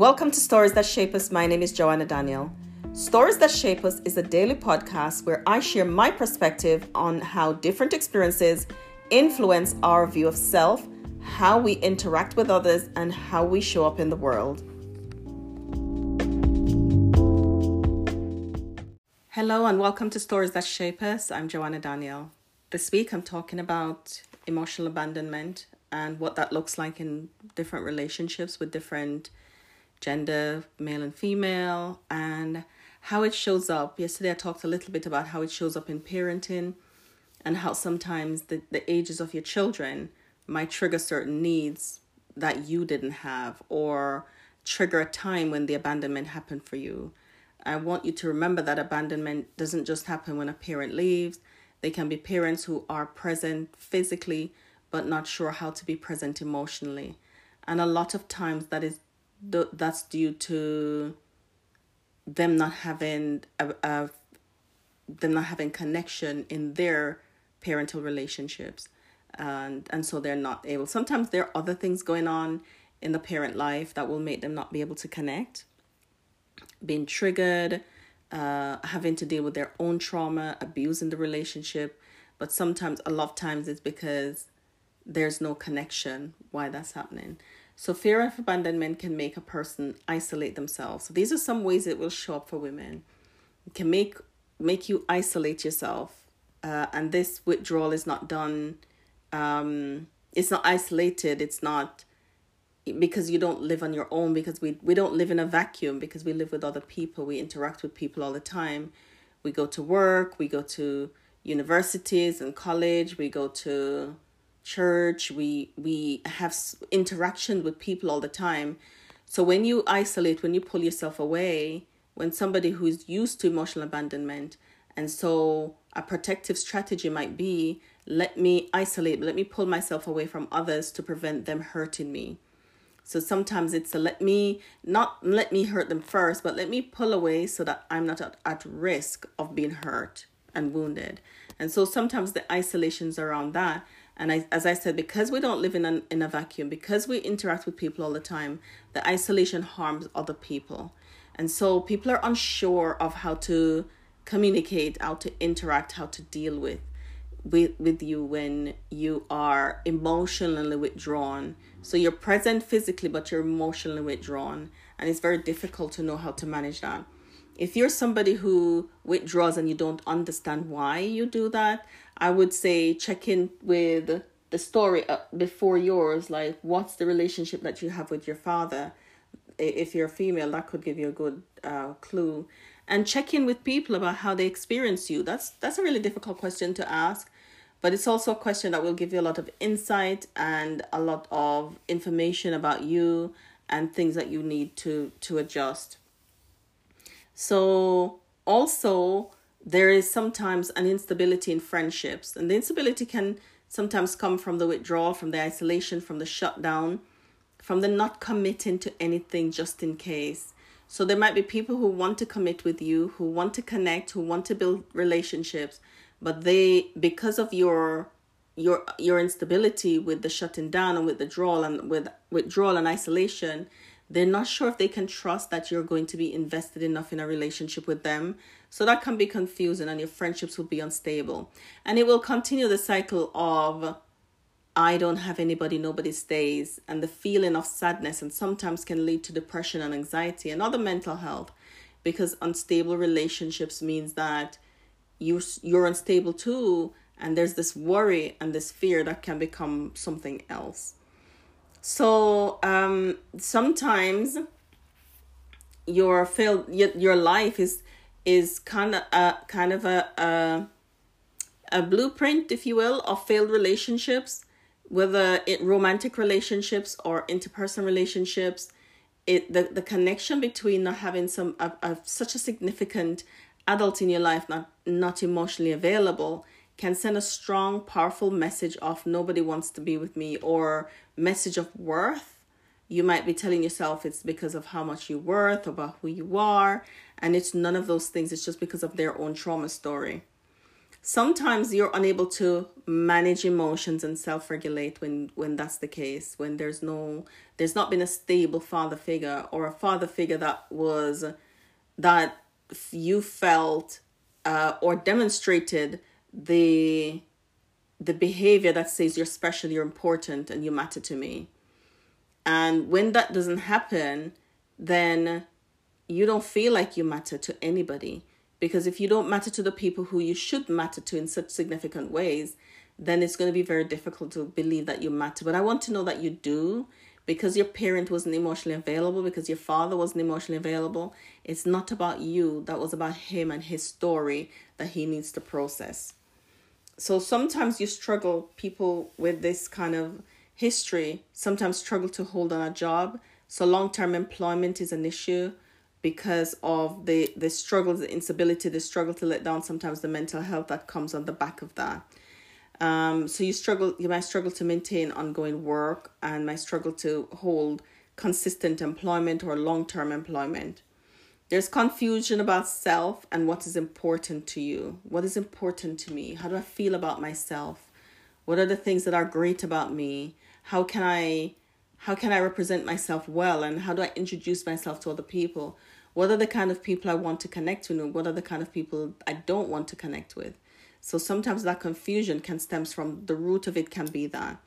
Welcome to Stories That Shape Us. My name is Joanna Daniel. Stories That Shape Us is a daily podcast where I share my perspective on how different experiences influence our view of self, how we interact with others, and how we show up in the world. Hello, and welcome to Stories That Shape Us. I'm Joanna Daniel. This week I'm talking about emotional abandonment and what that looks like in different relationships with different gender, male and female, and how it shows up. Yesterday, I talked a little bit about how it shows up in parenting and how sometimes the, the ages of your children might trigger certain needs that you didn't have or trigger a time when the abandonment happened for you. I want you to remember that abandonment doesn't just happen when a parent leaves. They can be parents who are present physically but not sure how to be present emotionally. And a lot of times that is that's due to them not having a, a them not having connection in their parental relationships. And and so they're not able sometimes there are other things going on in the parent life that will make them not be able to connect. Being triggered uh having to deal with their own trauma abuse in the relationship. But sometimes a lot of times it's because there's no connection why that's happening so fear of abandonment can make a person isolate themselves. So these are some ways it will show up for women. It can make make you isolate yourself, uh, and this withdrawal is not done. Um, it's not isolated. It's not because you don't live on your own. Because we we don't live in a vacuum. Because we live with other people. We interact with people all the time. We go to work. We go to universities and college. We go to church we we have interaction with people all the time. So when you isolate when you pull yourself away when somebody who's used to emotional abandonment and so a protective strategy might be let me isolate let me pull myself away from others to prevent them hurting me. So sometimes it's a let me not let me hurt them first but let me pull away so that i'm not at, at risk of being hurt and wounded. And so sometimes the isolations around that and I, as I said, because we don't live in, an, in a vacuum, because we interact with people all the time, the isolation harms other people. And so people are unsure of how to communicate, how to interact, how to deal with with with you when you are emotionally withdrawn. So you're present physically but you're emotionally withdrawn and it's very difficult to know how to manage that. If you're somebody who withdraws and you don't understand why you do that, I would say check in with the story uh, before yours. Like, what's the relationship that you have with your father? If you're a female, that could give you a good uh, clue. And check in with people about how they experience you. That's that's a really difficult question to ask, but it's also a question that will give you a lot of insight and a lot of information about you and things that you need to to adjust. So also there is sometimes an instability in friendships, and the instability can sometimes come from the withdrawal, from the isolation, from the shutdown, from the not committing to anything just in case. So there might be people who want to commit with you, who want to connect, who want to build relationships, but they because of your your your instability with the shutting down and with withdrawal and with withdrawal and isolation, they're not sure if they can trust that you're going to be invested enough in a relationship with them. So that can be confusing and your friendships will be unstable. And it will continue the cycle of I don't have anybody, nobody stays, and the feeling of sadness, and sometimes can lead to depression and anxiety and other mental health because unstable relationships means that you you're unstable too and there's this worry and this fear that can become something else so um, sometimes your failed your, your life is is kind of a kind of a, a a blueprint, if you will, of failed relationships, whether it romantic relationships or interpersonal relationships. It the, the connection between not having some of such a significant adult in your life not not emotionally available can send a strong, powerful message of nobody wants to be with me or message of worth. You might be telling yourself it's because of how much you're worth, about who you are, and it's none of those things. It's just because of their own trauma story. sometimes you're unable to manage emotions and self-regulate when when that's the case when there's no there's not been a stable father figure or a father figure that was that you felt uh, or demonstrated the the behavior that says you're special you're important and you matter to me and when that doesn't happen then you don't feel like you matter to anybody because if you don't matter to the people who you should matter to in such significant ways, then it's going to be very difficult to believe that you matter. But I want to know that you do because your parent wasn't emotionally available, because your father wasn't emotionally available. It's not about you, that was about him and his story that he needs to process. So sometimes you struggle, people with this kind of history sometimes struggle to hold on a job. So long term employment is an issue because of the the struggle, the instability, the struggle to let down sometimes the mental health that comes on the back of that. Um, so you struggle, you might struggle to maintain ongoing work and might struggle to hold consistent employment or long term employment. There's confusion about self and what is important to you. What is important to me? How do I feel about myself? What are the things that are great about me? How can I how can I represent myself well and how do I introduce myself to other people? What are the kind of people I want to connect to and what are the kind of people I don't want to connect with? So sometimes that confusion can stems from the root of it can be that.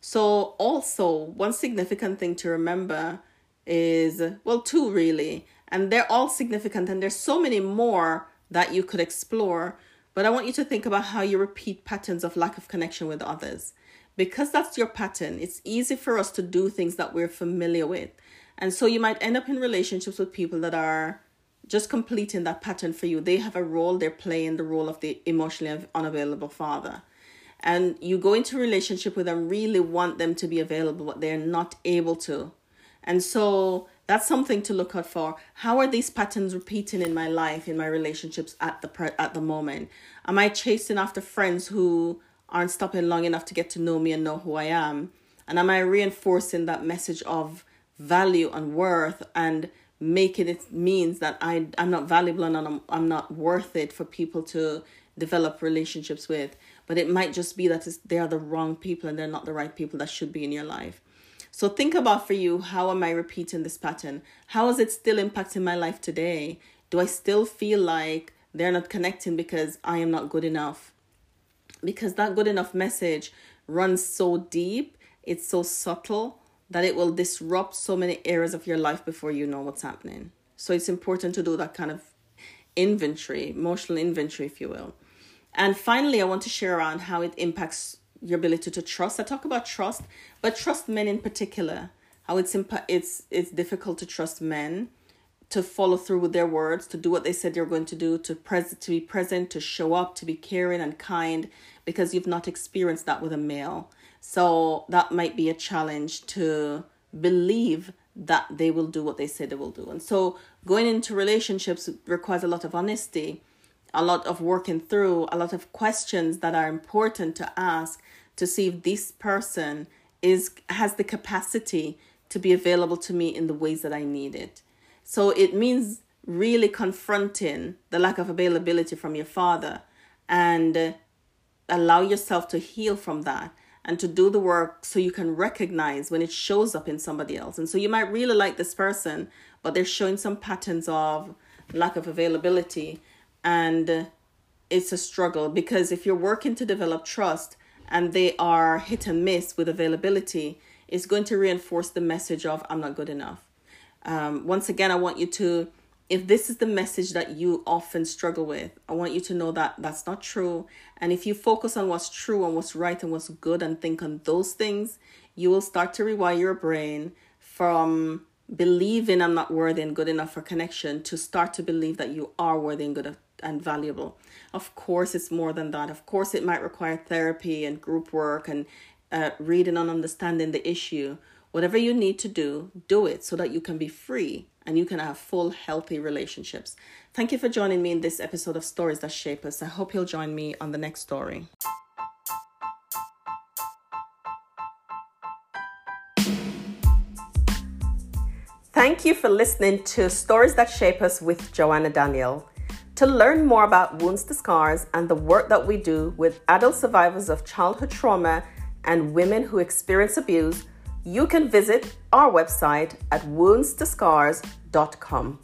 So also one significant thing to remember is well two really and they're all significant and there's so many more that you could explore but I want you to think about how you repeat patterns of lack of connection with others because that's your pattern, it's easy for us to do things that we're familiar with. And so you might end up in relationships with people that are just completing that pattern for you. They have a role, they're playing the role of the emotionally unavailable father. And you go into relationship with them, really want them to be available, but they're not able to. And so that's something to look out for. How are these patterns repeating in my life, in my relationships at the pre- at the moment? Am I chasing after friends who aren't stopping long enough to get to know me and know who I am? And am I reinforcing that message of value and worth and making it means that I, I'm not valuable and I'm, I'm not worth it for people to develop relationships with? But it might just be that they are the wrong people and they're not the right people that should be in your life. So think about for you how am I repeating this pattern? How is it still impacting my life today? Do I still feel like they're not connecting because I am not good enough? because that good enough message runs so deep, it's so subtle that it will disrupt so many areas of your life before you know what's happening. So it's important to do that kind of inventory, emotional inventory, if you will. And finally, I want to share around how it impacts your ability to trust. I talk about trust, but trust men in particular. How it's impa- it's it's difficult to trust men to follow through with their words, to do what they said they're going to do, to pres- to be present, to show up, to be caring and kind, because you've not experienced that with a male. So that might be a challenge to believe that they will do what they say they will do. And so going into relationships requires a lot of honesty, a lot of working through, a lot of questions that are important to ask to see if this person is has the capacity to be available to me in the ways that I need it. So it means really confronting the lack of availability from your father and allow yourself to heal from that and to do the work so you can recognize when it shows up in somebody else. And so you might really like this person, but they're showing some patterns of lack of availability. And it's a struggle because if you're working to develop trust and they are hit and miss with availability, it's going to reinforce the message of, I'm not good enough. Um, once again, I want you to, if this is the message that you often struggle with, I want you to know that that's not true. And if you focus on what's true and what's right and what's good and think on those things, you will start to rewire your brain from believing I'm not worthy and good enough for connection to start to believe that you are worthy and good and valuable. Of course, it's more than that. Of course, it might require therapy and group work and uh, reading and understanding the issue. Whatever you need to do, do it so that you can be free and you can have full, healthy relationships. Thank you for joining me in this episode of Stories That Shape Us. I hope you'll join me on the next story. Thank you for listening to Stories That Shape Us with Joanna Daniel. To learn more about Wounds to Scars and the work that we do with adult survivors of childhood trauma and women who experience abuse, you can visit our website at woundstoscars.com.